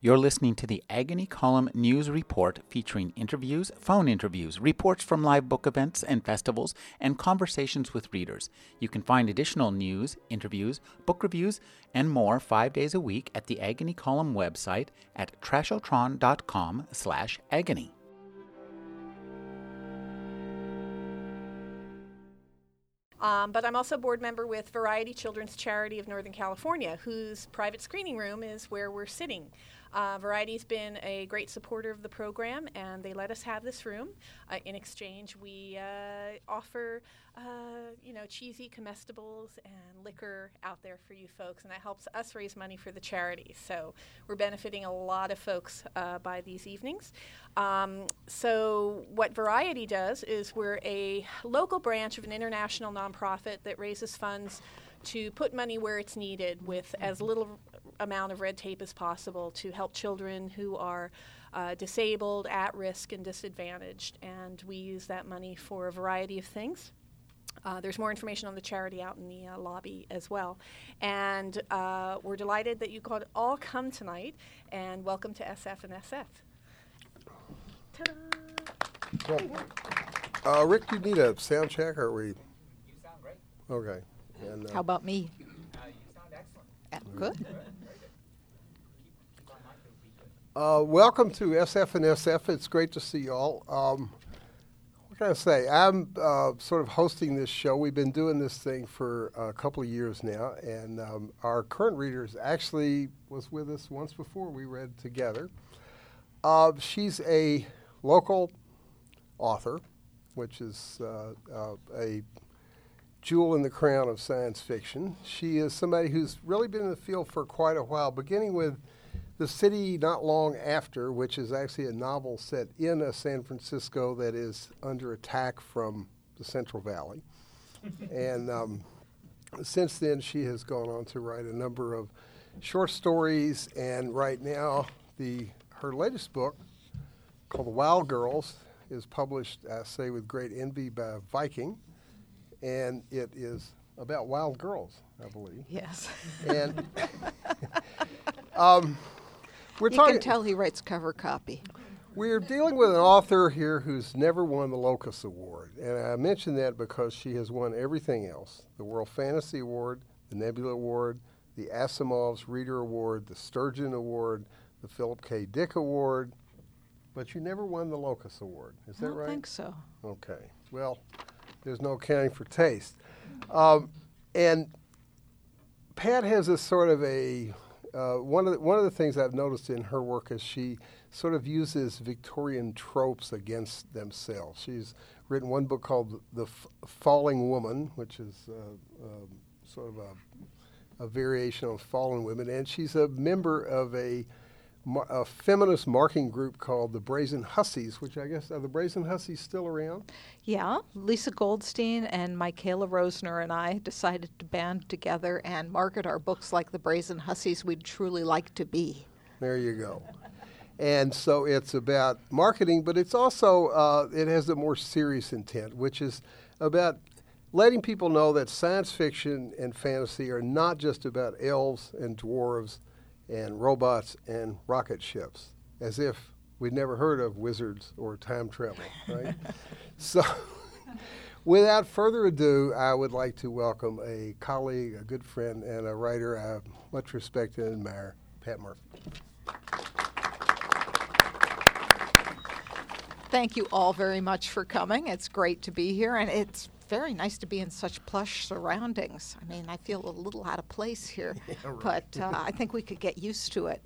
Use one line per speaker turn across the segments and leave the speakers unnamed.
You're listening to the Agony Column News Report featuring interviews, phone interviews, reports from live book events and festivals, and conversations with readers. You can find additional news, interviews, book reviews, and more five days a week at the Agony Column website at trashotron.com slash agony.
Um, but I'm also a board member with Variety Children's Charity of Northern California, whose private screening room is where we're sitting. Uh, Variety's been a great supporter of the program, and they let us have this room. Uh, in exchange, we uh, offer, uh, you know, cheesy comestibles and liquor out there for you folks, and that helps us raise money for the charity. So we're benefiting a lot of folks uh, by these evenings. Um, so what Variety does is we're a local branch of an international nonprofit that raises funds to put money where it's needed with as little amount of red tape as possible to help children who are uh, disabled, at risk, and disadvantaged. And we use that money for a variety of things. Uh, there's more information on the charity out in the uh, lobby as well. And uh, we're delighted that you could all come tonight, and welcome to SF and SF.
Well, uh, Rick, you need a sound check, or are we?
You sound great.
Okay. And, uh,
How about me?
Uh, you sound excellent.
Uh, Good.
Uh, welcome to SF and SF. It's great to see y'all. Um, what can I say? I'm uh, sort of hosting this show. We've been doing this thing for a couple of years now, and um, our current readers actually was with us once before. We read together. Uh, she's a local author, which is uh, uh, a jewel in the crown of science fiction. She is somebody who's really been in the field for quite a while, beginning with The City Not Long After, which is actually a novel set in a San Francisco that is under attack from the Central Valley. and um, since then, she has gone on to write a number of short stories, and right now, the her latest book, called The Wild Girls, is published, I say, with great envy by Viking and it is about wild girls, I believe.
Yes.
And um, we're
you
talking.
can tell he writes cover copy.
We're dealing with an author here who's never won the Locus Award, and I mention that because she has won everything else: the World Fantasy Award, the Nebula Award, the Asimov's Reader Award, the Sturgeon Award, the Philip K. Dick Award. But you never won the Locus Award. Is that right?
I don't
right?
think so.
Okay. Well, there's no accounting for taste. Um, and Pat has a sort of a uh, one of the, one of the things I've noticed in her work is she sort of uses Victorian tropes against themselves. She's written one book called The F- Falling Woman, which is uh, um sort of a, a variation on fallen women, and she's a member of a mar- a feminist marking group called the Brazen Hussies, which I guess are the Brazen Hussies still around?
Yeah, Lisa Goldstein and Michaela Roessner and I decided to band together and market our books like the brazen hussies we'd truly like to be.
There you go. And so it's about marketing, but it's also uh, it has a more serious intent, which is about letting people know that science fiction and fantasy are not just about elves and dwarves and robots and rocket ships, as if we'd never heard of wizards or time travel, right? so, without further ado, I would like to welcome a colleague, a good friend, and a writer I much respect and admire, Pat Murphy.
Thank you all very much for coming. It's great to be here, and it's very nice to be in such plush surroundings. I mean, I feel a little out of place here, but uh, I think we could get used to it.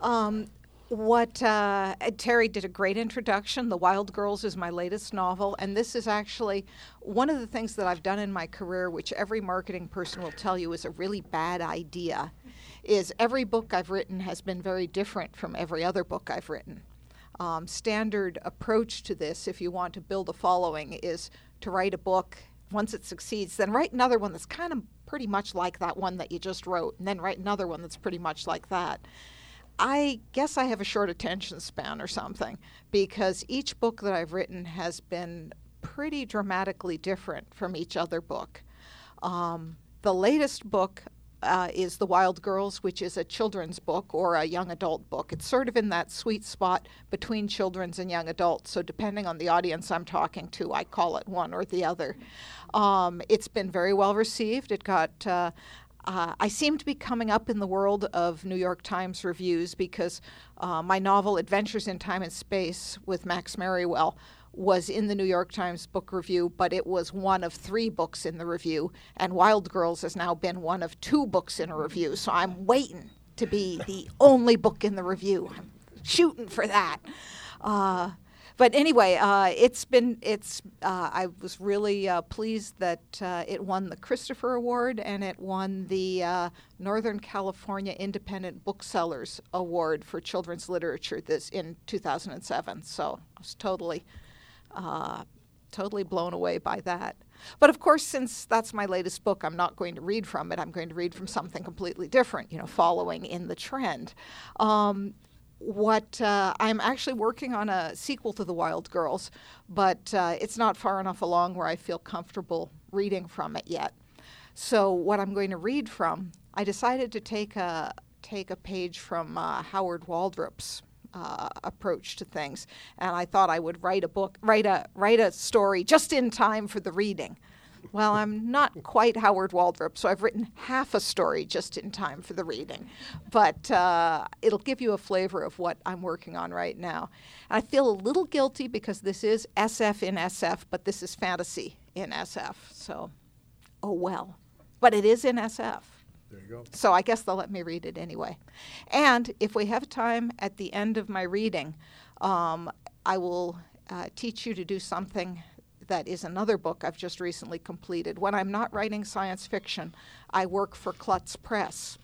Um, what uh, Terry did a great introduction. The Wild Girls is my latest novel, and this is actually one of the things that I've done in my career, which every marketing person will tell you is a really bad idea. Is every book I've written has been very different from every other book I've written. Um, standard approach to this, if you want to build a following, is to write a book. Once it succeeds, then write another one that's kind of pretty much like that one that you just wrote, and then write another one that's pretty much like that. I guess I have a short attention span or something because each book that I've written has been pretty dramatically different from each other book. Um, the latest book uh, is The Wild Girls, which is a children's book or a young adult book. It's sort of in that sweet spot between children's and young adults. So, depending on the audience I'm talking to, I call it one or the other. Um, it's been very well received. It got uh, uh, I seem to be coming up in the world of New York Times reviews because uh, my novel Adventures in Time and Space with Max Merriwell was in the New York Times book review, but it was one of three books in the review, and Wild Girls has now been one of two books in a review. So I'm waiting to be the only book in the review. I'm shooting for that. Uh, but anyway, uh, it's been it's. Uh, I was really uh, pleased that uh, it won the Christopher Award and it won the uh, Northern California Independent Booksellers Award for children's literature this in 2007. So I was totally, uh, totally blown away by that. But of course, since that's my latest book, I'm not going to read from it. I'm going to read from something completely different, you know, following in the trend. Um, what uh, I'm actually working on a sequel to The Wild Girls, but uh, it's not far enough along where I feel comfortable reading from it yet. So what I'm going to read from, I decided to take a take a page from uh, Howard Waldrop's uh, approach to things, and I thought I would write a book, write a write a story just in time for the reading. Well, I'm not quite Howard Waldrop, so I've written half a story just in time for the reading. But uh, it'll give you a flavor of what I'm working on right now. And I feel a little guilty because this is SF in SF, but this is fantasy in SF. So, oh well. But it is in SF.
There you go.
So I guess they'll let me read it anyway. And if we have time at the end of my reading, um, I will uh, teach you to do something that is another book I've just recently completed. When I'm not writing science fiction, I work for Klutz Press,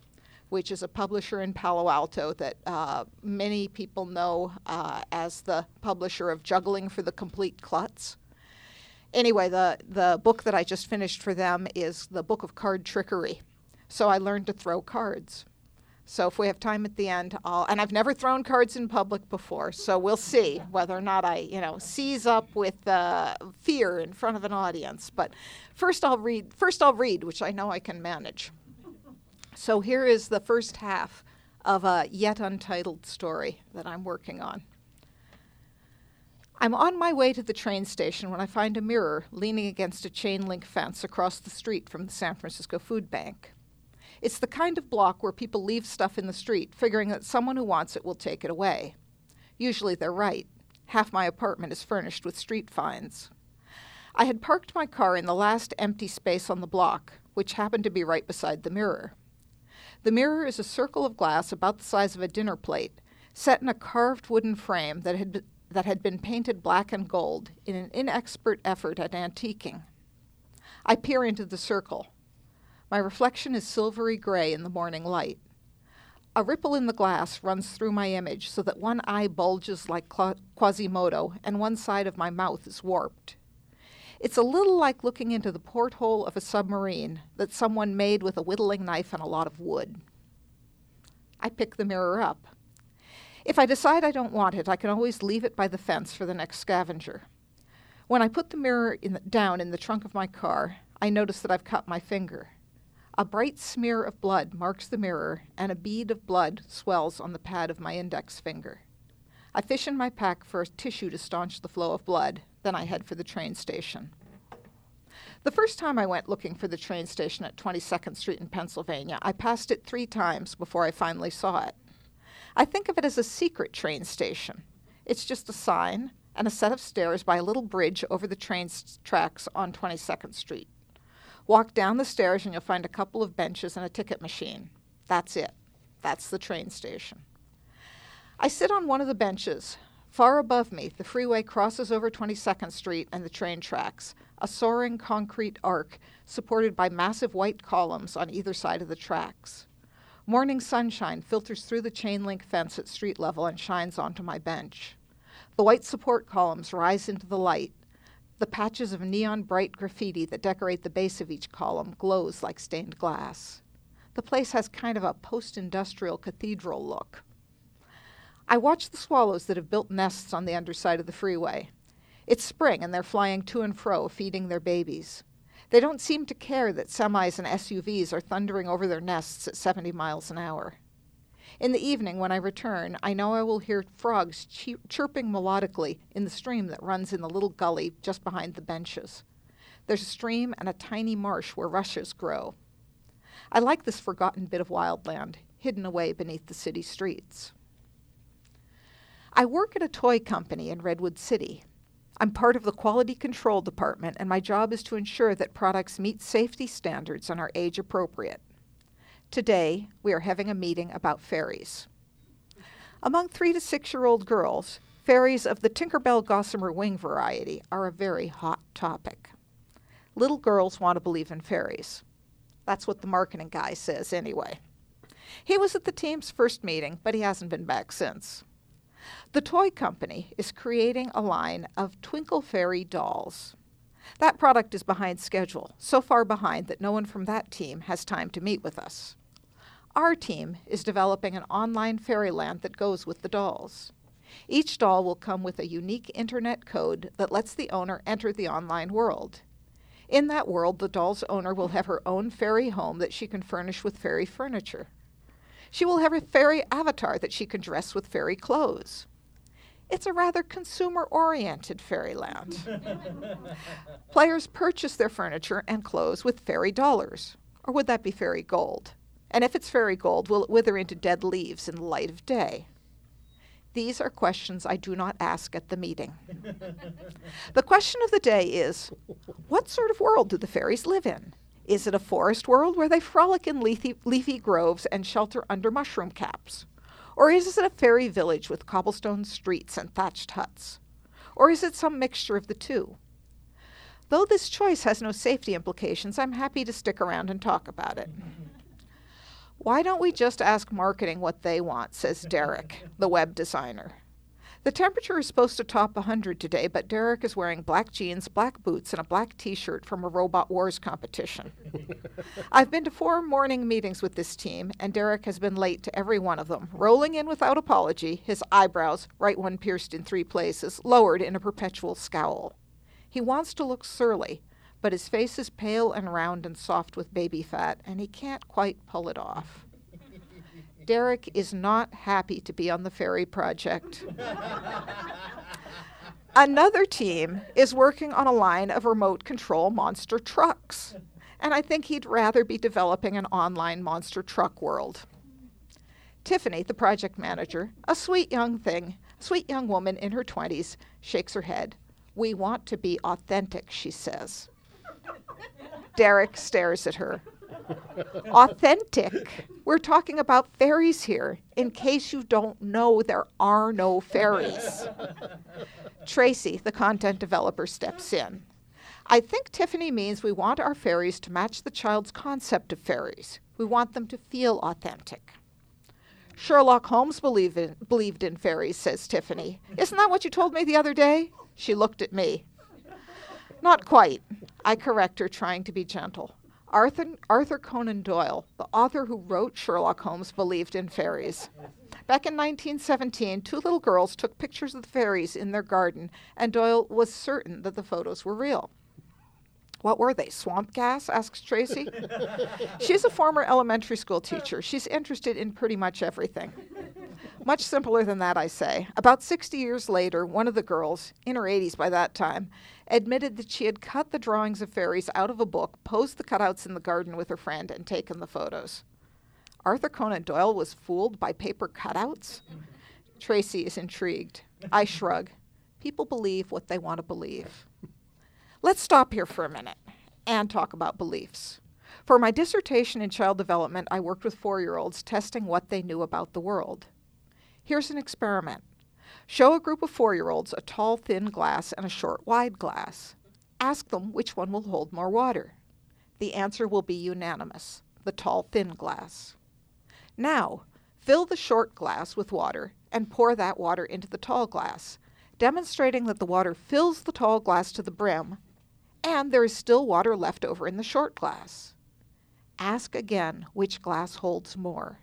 which is a publisher in Palo Alto that uh, many people know uh, as the publisher of Juggling for the Complete Klutz. Anyway, the, the book that I just finished for them is the Book of Card Trickery. So I learned to throw cards. So if we have time at the end, I'll, and I've never thrown cards in public before, so we'll see whether or not I, you know, seize up with uh, fear in front of an audience. But first, I'll read. First, I'll read, which I know I can manage. So here is the first half of a yet untitled story that I'm working on. I'm on my way to the train station when I find a mirror leaning against a chain link fence across the street from the San Francisco Food Bank. It's the kind of block where people leave stuff in the street, figuring that someone who wants it will take it away. Usually they're right. Half my apartment is furnished with street finds. I had parked my car in the last empty space on the block, which happened to be right beside the mirror. The mirror is a circle of glass about the size of a dinner plate, set in a carved wooden frame that had, that had been painted black and gold in an inexpert effort at antiquing. I peer into the circle. My reflection is silvery gray in the morning light. A ripple in the glass runs through my image so that one eye bulges like Quasimodo and one side of my mouth is warped. It's a little like looking into the porthole of a submarine that someone made with a whittling knife and a lot of wood. I pick the mirror up. If I decide I don't want it, I can always leave it by the fence for the next scavenger. When I put the mirror in the, down in the trunk of my car, I notice that I've cut my finger. A bright smear of blood marks the mirror, and a bead of blood swells on the pad of my index finger. I fish in my pack for a tissue to staunch the flow of blood, then I head for the train station. The first time I went looking for the train station at 22nd Street in Pennsylvania, I passed it three times before I finally saw it. I think of it as a secret train station. It's just a sign and a set of stairs by a little bridge over the train tracks on 22nd Street. Walk down the stairs and you'll find a couple of benches and a ticket machine. That's it. That's the train station. I sit on one of the benches. Far above me, the freeway crosses over 22nd Street and the train tracks, a soaring concrete arc supported by massive white columns on either side of the tracks. Morning sunshine filters through the chain link fence at street level and shines onto my bench. The white support columns rise into the light, the patches of neon bright graffiti that decorate the base of each column glows like stained glass. The place has kind of a post industrial cathedral look. I watch the swallows that have built nests on the underside of the freeway. It's spring and they're flying to and fro, feeding their babies. They don't seem to care that semis and SUVs are thundering over their nests at 70 miles an hour. In the evening, when I return, I know I will hear frogs chirping melodically in the stream that runs in the little gully just behind the benches. There's a stream and a tiny marsh where rushes grow. I like this forgotten bit of wildland, hidden away beneath the city streets. I work at a toy company in Redwood City. I'm part of the quality control department, and my job is to ensure that products meet safety standards and are age appropriate. Today, we are having a meeting about fairies. Among three to six year old girls, fairies of the Tinkerbell Gossamer Wing variety are a very hot topic. Little girls want to believe in fairies. That's what the marketing guy says, anyway. He was at the team's first meeting, but he hasn't been back since. The toy company is creating a line of Twinkle Fairy dolls. That product is behind schedule, so far behind that no one from that team has time to meet with us. Our team is developing an online fairyland that goes with the dolls. Each doll will come with a unique internet code that lets the owner enter the online world. In that world, the doll's owner will have her own fairy home that she can furnish with fairy furniture. She will have a fairy avatar that she can dress with fairy clothes. It's a rather consumer oriented fairyland. Players purchase their furniture and clothes with fairy dollars. Or would that be fairy gold? And if it's fairy gold, will it wither into dead leaves in the light of day? These are questions I do not ask at the meeting. the question of the day is what sort of world do the fairies live in? Is it a forest world where they frolic in leafy, leafy groves and shelter under mushroom caps? Or is it a fairy village with cobblestone streets and thatched huts? Or is it some mixture of the two? Though this choice has no safety implications, I'm happy to stick around and talk about it. Why don't we just ask marketing what they want, says Derek, the web designer. The temperature is supposed to top 100 today, but Derek is wearing black jeans, black boots, and a black t shirt from a Robot Wars competition. I've been to four morning meetings with this team, and Derek has been late to every one of them, rolling in without apology, his eyebrows, right one pierced in three places, lowered in a perpetual scowl. He wants to look surly, but his face is pale and round and soft with baby fat, and he can't quite pull it off. Derek is not happy to be on the fairy project. Another team is working on a line of remote control monster trucks, and I think he'd rather be developing an online monster truck world. Tiffany, the project manager, a sweet young thing, sweet young woman in her 20s, shakes her head. We want to be authentic, she says. Derek stares at her. Authentic. We're talking about fairies here. In case you don't know, there are no fairies. Tracy, the content developer, steps in. I think Tiffany means we want our fairies to match the child's concept of fairies. We want them to feel authentic. Sherlock Holmes believed in, believed in fairies, says Tiffany. Isn't that what you told me the other day? She looked at me. Not quite. I correct her, trying to be gentle. Arthur, Arthur Conan Doyle, the author who wrote Sherlock Holmes, believed in fairies. Back in 1917, two little girls took pictures of the fairies in their garden, and Doyle was certain that the photos were real. What were they, swamp gas? asks Tracy. She's a former elementary school teacher. She's interested in pretty much everything. Much simpler than that, I say. About 60 years later, one of the girls, in her 80s by that time, admitted that she had cut the drawings of fairies out of a book, posed the cutouts in the garden with her friend, and taken the photos. Arthur Conan Doyle was fooled by paper cutouts? Tracy is intrigued. I shrug. People believe what they want to believe. Let's stop here for a minute and talk about beliefs. For my dissertation in child development, I worked with four year olds testing what they knew about the world. Here's an experiment show a group of four year olds a tall, thin glass and a short, wide glass. Ask them which one will hold more water. The answer will be unanimous the tall, thin glass. Now, fill the short glass with water and pour that water into the tall glass, demonstrating that the water fills the tall glass to the brim and there is still water left over in the short glass. Ask again which glass holds more.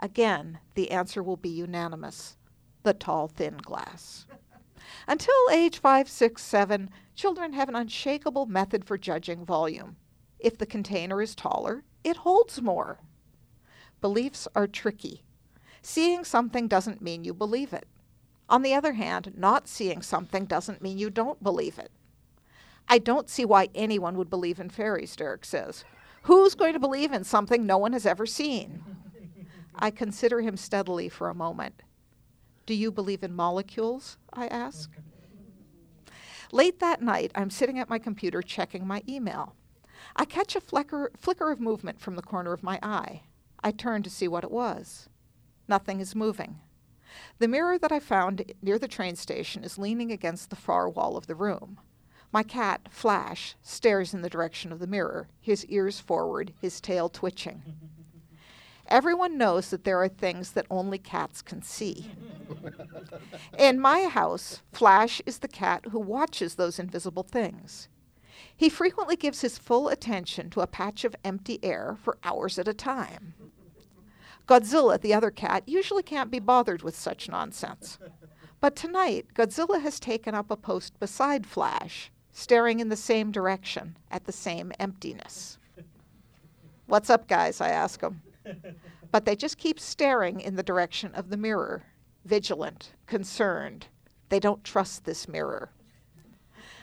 Again, the answer will be unanimous the tall, thin glass. Until age five, six, seven, Children have an unshakable method for judging volume. If the container is taller, it holds more. Beliefs are tricky. Seeing something doesn't mean you believe it. On the other hand, not seeing something doesn't mean you don't believe it. I don't see why anyone would believe in fairies, Derek says. Who's going to believe in something no one has ever seen? I consider him steadily for a moment. Do you believe in molecules? I ask. Late that night, I'm sitting at my computer checking my email. I catch a flicker, flicker of movement from the corner of my eye. I turn to see what it was. Nothing is moving. The mirror that I found near the train station is leaning against the far wall of the room. My cat, Flash, stares in the direction of the mirror, his ears forward, his tail twitching. Everyone knows that there are things that only cats can see. In my house, Flash is the cat who watches those invisible things. He frequently gives his full attention to a patch of empty air for hours at a time. Godzilla, the other cat, usually can't be bothered with such nonsense. But tonight, Godzilla has taken up a post beside Flash staring in the same direction at the same emptiness. What's up, guys? I ask them. But they just keep staring in the direction of the mirror, vigilant, concerned. They don't trust this mirror.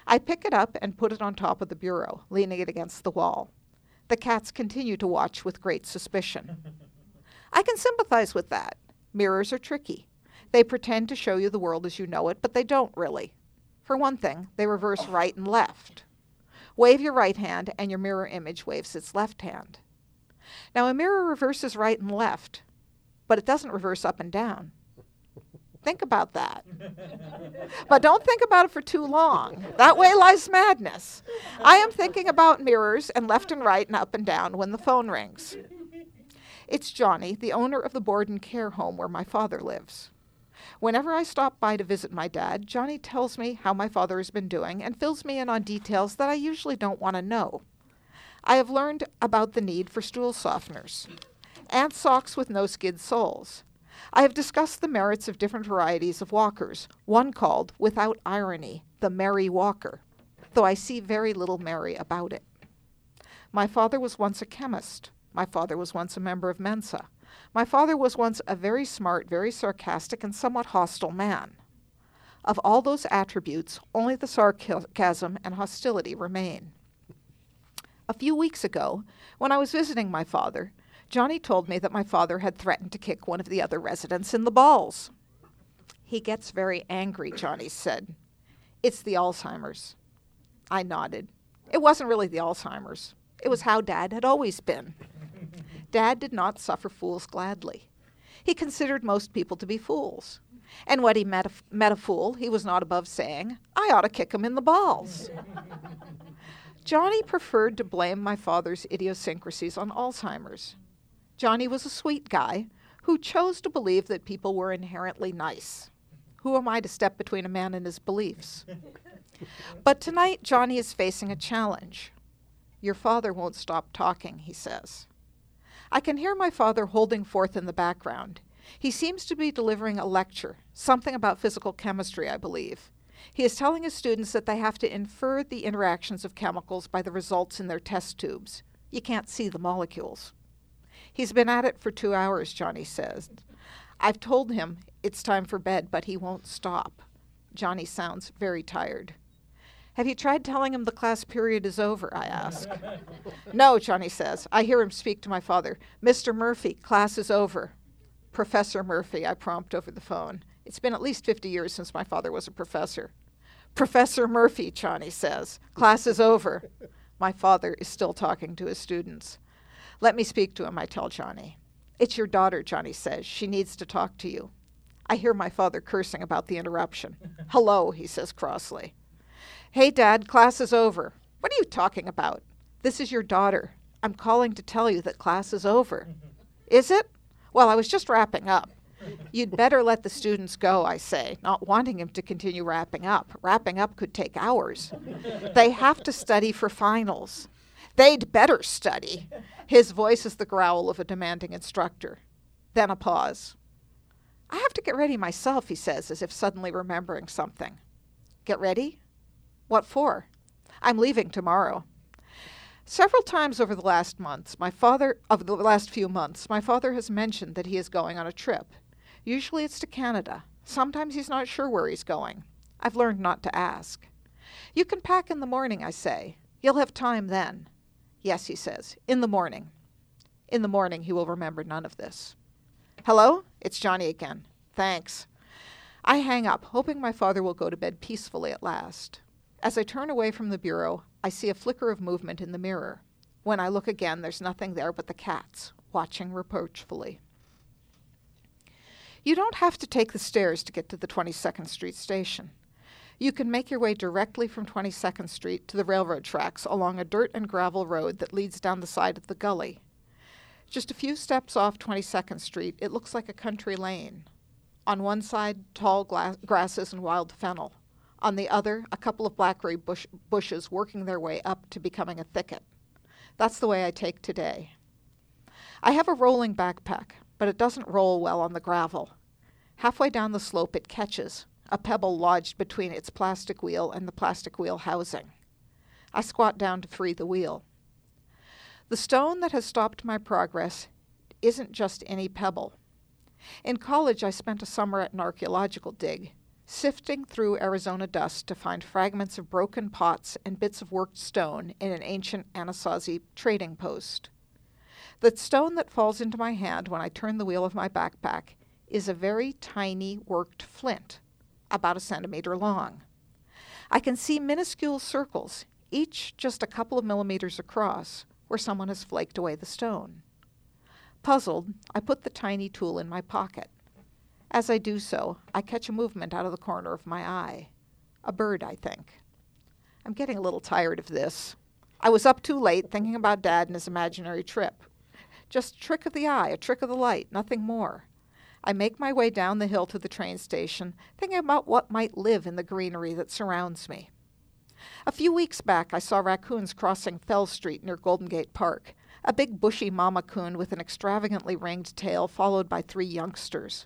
I pick it up and put it on top of the bureau, leaning it against the wall. The cats continue to watch with great suspicion. I can sympathize with that. Mirrors are tricky. They pretend to show you the world as you know it, but they don't really. For one thing, they reverse right and left. Wave your right hand, and your mirror image waves its left hand. Now, a mirror reverses right and left, but it doesn't reverse up and down. Think about that. but don't think about it for too long. That way lies madness. I am thinking about mirrors and left and right and up and down when the phone rings. It's Johnny, the owner of the board and care home where my father lives. Whenever I stop by to visit my dad, Johnny tells me how my father has been doing and fills me in on details that I usually don't want to know. I have learned about the need for stool softeners and socks with no skid soles. I have discussed the merits of different varieties of walkers, one called, without irony, the Merry Walker, though I see very little merry about it. My father was once a chemist. My father was once a member of Mensa. My father was once a very smart, very sarcastic, and somewhat hostile man. Of all those attributes, only the sarcasm and hostility remain. A few weeks ago, when I was visiting my father, Johnny told me that my father had threatened to kick one of the other residents in the balls. He gets very angry, Johnny said. It's the Alzheimer's. I nodded. It wasn't really the Alzheimer's. It was how Dad had always been. Dad did not suffer fools gladly. He considered most people to be fools. And when he met a, met a fool, he was not above saying, I ought to kick him in the balls. Johnny preferred to blame my father's idiosyncrasies on Alzheimer's. Johnny was a sweet guy who chose to believe that people were inherently nice. Who am I to step between a man and his beliefs? but tonight, Johnny is facing a challenge. Your father won't stop talking, he says. I can hear my father holding forth in the background. He seems to be delivering a lecture, something about physical chemistry, I believe. He is telling his students that they have to infer the interactions of chemicals by the results in their test tubes. You can't see the molecules. He's been at it for two hours, Johnny says. I've told him it's time for bed, but he won't stop. Johnny sounds very tired. Have you tried telling him the class period is over? I ask. no, Johnny says. I hear him speak to my father. Mr. Murphy, class is over. Professor Murphy, I prompt over the phone. It's been at least 50 years since my father was a professor. Professor Murphy, Johnny says. Class is over. My father is still talking to his students. Let me speak to him, I tell Johnny. It's your daughter, Johnny says. She needs to talk to you. I hear my father cursing about the interruption. Hello, he says crossly. Hey, Dad, class is over. What are you talking about? This is your daughter. I'm calling to tell you that class is over. Is it? Well, I was just wrapping up. You'd better let the students go, I say, not wanting him to continue wrapping up. Wrapping up could take hours. they have to study for finals. They'd better study. His voice is the growl of a demanding instructor. Then a pause. I have to get ready myself, he says, as if suddenly remembering something. Get ready? What for? I'm leaving tomorrow. Several times over the last months, my father of the last few months, my father has mentioned that he is going on a trip. Usually it's to Canada. Sometimes he's not sure where he's going. I've learned not to ask. You can pack in the morning, I say. You'll have time then. Yes, he says, in the morning. In the morning, he will remember none of this. Hello? It's Johnny again. Thanks. I hang up, hoping my father will go to bed peacefully at last. As I turn away from the bureau, I see a flicker of movement in the mirror. When I look again, there's nothing there but the cats, watching reproachfully. You don't have to take the stairs to get to the 22nd Street station. You can make your way directly from 22nd Street to the railroad tracks along a dirt and gravel road that leads down the side of the gully. Just a few steps off 22nd Street, it looks like a country lane. On one side, tall grasses and wild fennel. On the other, a couple of blackberry bush- bushes working their way up to becoming a thicket. That's the way I take today. I have a rolling backpack, but it doesn't roll well on the gravel. Halfway down the slope, it catches, a pebble lodged between its plastic wheel and the plastic wheel housing. I squat down to free the wheel. The stone that has stopped my progress isn't just any pebble. In college, I spent a summer at an archaeological dig, sifting through Arizona dust to find fragments of broken pots and bits of worked stone in an ancient Anasazi trading post. The stone that falls into my hand when I turn the wheel of my backpack is a very tiny worked flint, about a centimeter long. I can see minuscule circles, each just a couple of millimeters across, where someone has flaked away the stone. Puzzled, I put the tiny tool in my pocket. As I do so, I catch a movement out of the corner of my eye. A bird, I think. I'm getting a little tired of this. I was up too late thinking about Dad and his imaginary trip. Just a trick of the eye, a trick of the light, nothing more. I make my way down the hill to the train station, thinking about what might live in the greenery that surrounds me. A few weeks back, I saw raccoons crossing Fell Street near Golden Gate Park, a big bushy mama coon with an extravagantly ringed tail, followed by three youngsters.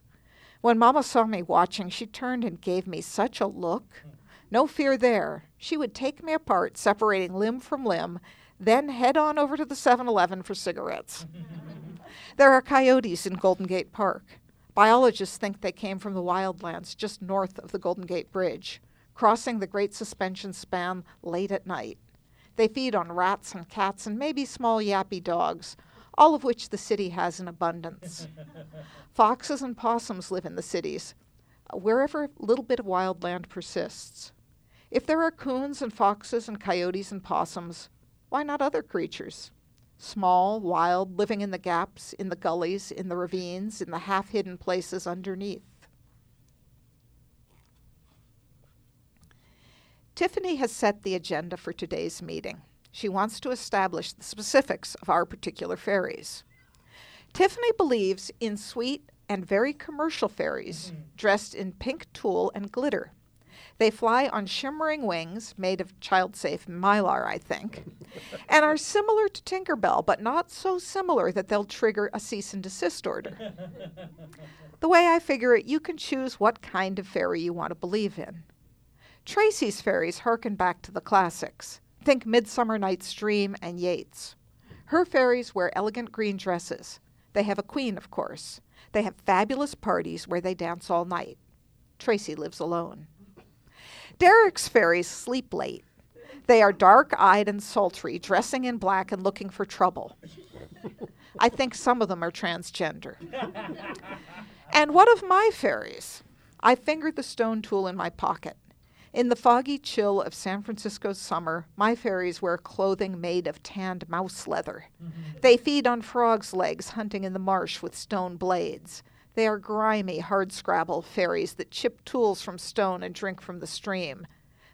When Mama saw me watching, she turned and gave me such a look. No fear there. She would take me apart, separating limb from limb, then head on over to the 7 Eleven for cigarettes. there are coyotes in Golden Gate Park. Biologists think they came from the wildlands just north of the Golden Gate Bridge, crossing the Great Suspension Span late at night. They feed on rats and cats and maybe small yappy dogs, all of which the city has in abundance. Foxes and possums live in the cities, wherever a little bit of wild land persists. If there are coons and foxes and coyotes and possums, why not other creatures? Small, wild, living in the gaps, in the gullies, in the ravines, in the half hidden places underneath. Tiffany has set the agenda for today's meeting. She wants to establish the specifics of our particular fairies. Tiffany believes in sweet and very commercial fairies mm-hmm. dressed in pink tulle and glitter. They fly on shimmering wings made of child safe mylar, I think, and are similar to Tinkerbell, but not so similar that they'll trigger a cease and desist order. the way I figure it, you can choose what kind of fairy you want to believe in. Tracy's fairies harken back to the classics. Think Midsummer Night's Dream and Yeats. Her fairies wear elegant green dresses. They have a queen, of course. They have fabulous parties where they dance all night. Tracy lives alone. Derek's fairies sleep late. They are dark eyed and sultry, dressing in black and looking for trouble. I think some of them are transgender. and what of my fairies? I fingered the stone tool in my pocket. In the foggy chill of San Francisco's summer, my fairies wear clothing made of tanned mouse leather. Mm-hmm. They feed on frogs' legs, hunting in the marsh with stone blades. They are grimy, hardscrabble fairies that chip tools from stone and drink from the stream.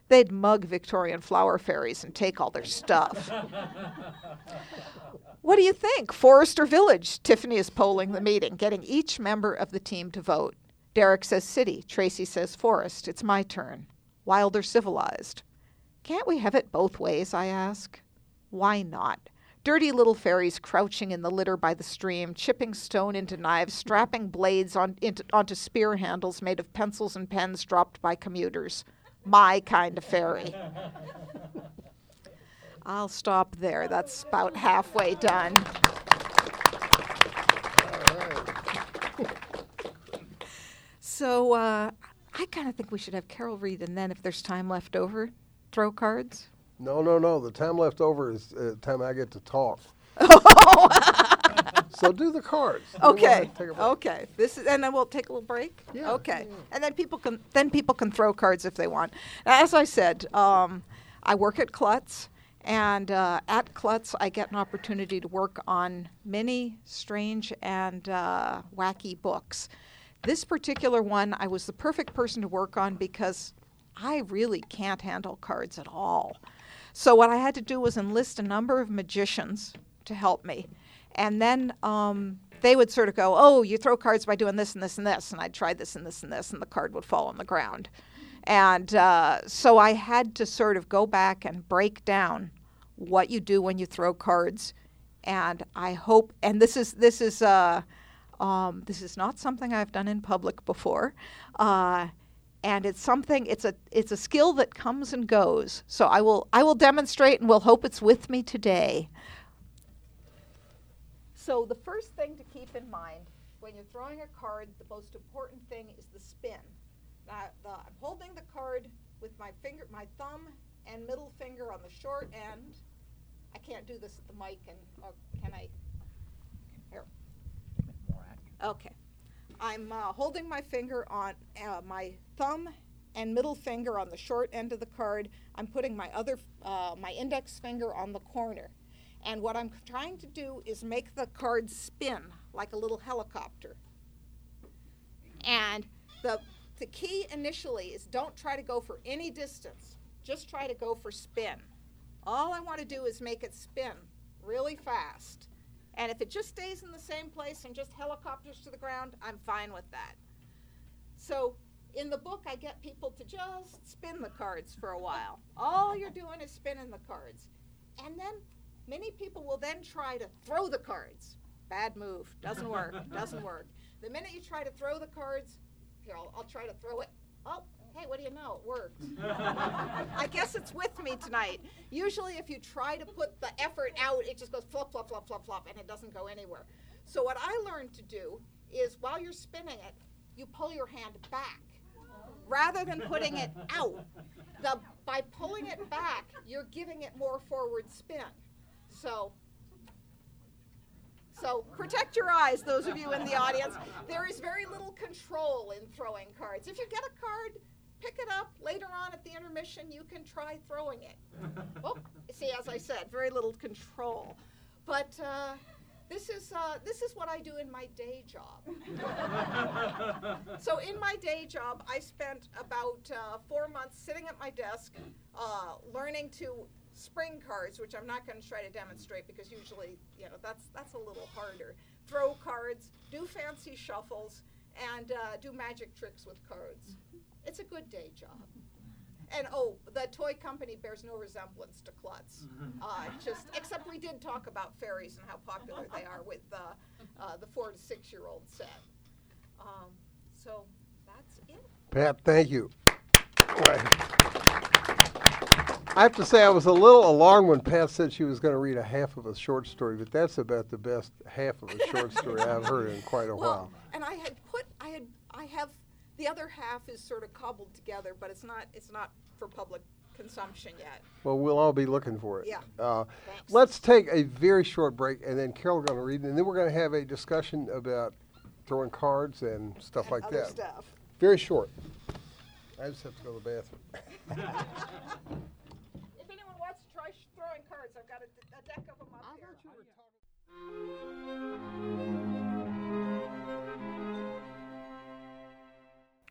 They'd mug Victorian flower fairies and take all their stuff. what do you think, forest or village? Tiffany is polling the meeting, getting each member of the team to vote. Derek says city, Tracy says forest. It's my turn wild or civilized. Can't we have it both ways, I ask? Why not? Dirty little fairies crouching in the litter by the stream, chipping stone into knives, strapping blades on, into, onto spear handles made of pencils and pens dropped by commuters. my kind of fairy. I'll stop there. That's about halfway done. So uh, I kind of think we should have Carol read, and then if there's time left over, throw cards.
No, no, no. The time left over is uh, time I get to talk. so do the cards. We'll
Okay.
take a break.
Okay. This is, and then we'll take a little break.
Yeah,
Okay.
yeah.
And then people can then people can throw cards if they want. As I said, um, I work at Klutz, and uh, at Klutz I get an opportunity to work on many strange and uh, wacky books. This particular one, I was the perfect person to work on because I really can't handle cards at all. So what I had to do was enlist a number of magicians to help me, and then um, they would sort of go, "Oh, you throw cards by doing this and this and this," and I'd try this and this and this, and the card would fall on the ground. And uh, so I had to sort of go back and break down what you do when you throw cards. And I hope, and this is this is uh, um, this is not something I've done in public before. Uh, and it's something it's a it's a skill that comes and goes. So i will i will demonstrate and we'll hope it's with me today. So the first thing to keep in mind when you're throwing a card the most important thing is the spin. Now the, i'm holding the card with my finger my thumb and middle finger on the short end. I can't do this at the mic and or can i? Here. Okay. I'm uh, holding my finger on uh, my thumb and middle finger on the short end of the card. I'm putting my other, uh, my index finger on the corner. And what I'm trying to do is make the card spin like a little helicopter. And the, the key initially is don't try to go for any distance, just try to go for spin. All I want to do is make it spin really fast. And if it just stays in the same place and just helicopters to the ground, I'm fine with that. So in the book, I get people to just spin the cards for a while. All you're doing is spinning the cards. And then many people will then try to throw the cards. Bad move. Doesn't work. Doesn't work. The minute you try to throw the cards, here, I'll, I'll try to throw it. Oh, hey, what do you know? It worked. I guess it's with me tonight. Usually, if you try to put the effort out, it just goes flop, flop, flop, flop, flop, and it doesn't go anywhere. So, what I learned to do is while you're spinning it, you pull your hand back rather than putting it out. The, by pulling it back, you're giving it more forward spin. So, so protect your eyes, those of you in the audience. There is very little control in throwing cards. If you get a card, pick it up. Later on at the intermission, you can try throwing it. Oh, see, as I said, very little control. But uh, this is uh, this is what I do in my day job. so in my day job, I spent about uh, four months sitting at my desk, uh, learning to spring cards, which I'm not going to try to demonstrate because usually, you know, that's that's a little harder. Throw cards, do fancy shuffles, and uh, do magic tricks with cards. It's a good day job. And oh, the toy company bears no resemblance to Klutz. Uh, just except we did talk about fairies and how popular they are with uh, uh, the four to six year old set. Um, so that's it.
Pat, thank you. I have to say, I was a little alarmed when Pat said she was going to read a half of a short story, but that's about the best half of a short story I've heard in quite a
Well,
while.
and I had put, I had, I have, the other half is sort of cobbled together, but it's not, it's not for public consumption yet.
Well, we'll all be looking for it.
Yeah.
Uh,
Thanks.
let's take a very short break, and then Carol's going to read, and then we're going to have a discussion about throwing cards and stuff
and
like
other
that.
stuff.
Very short. I just have to go to the bathroom.
If anyone wants to try throwing cards, I've got a deck of them up here.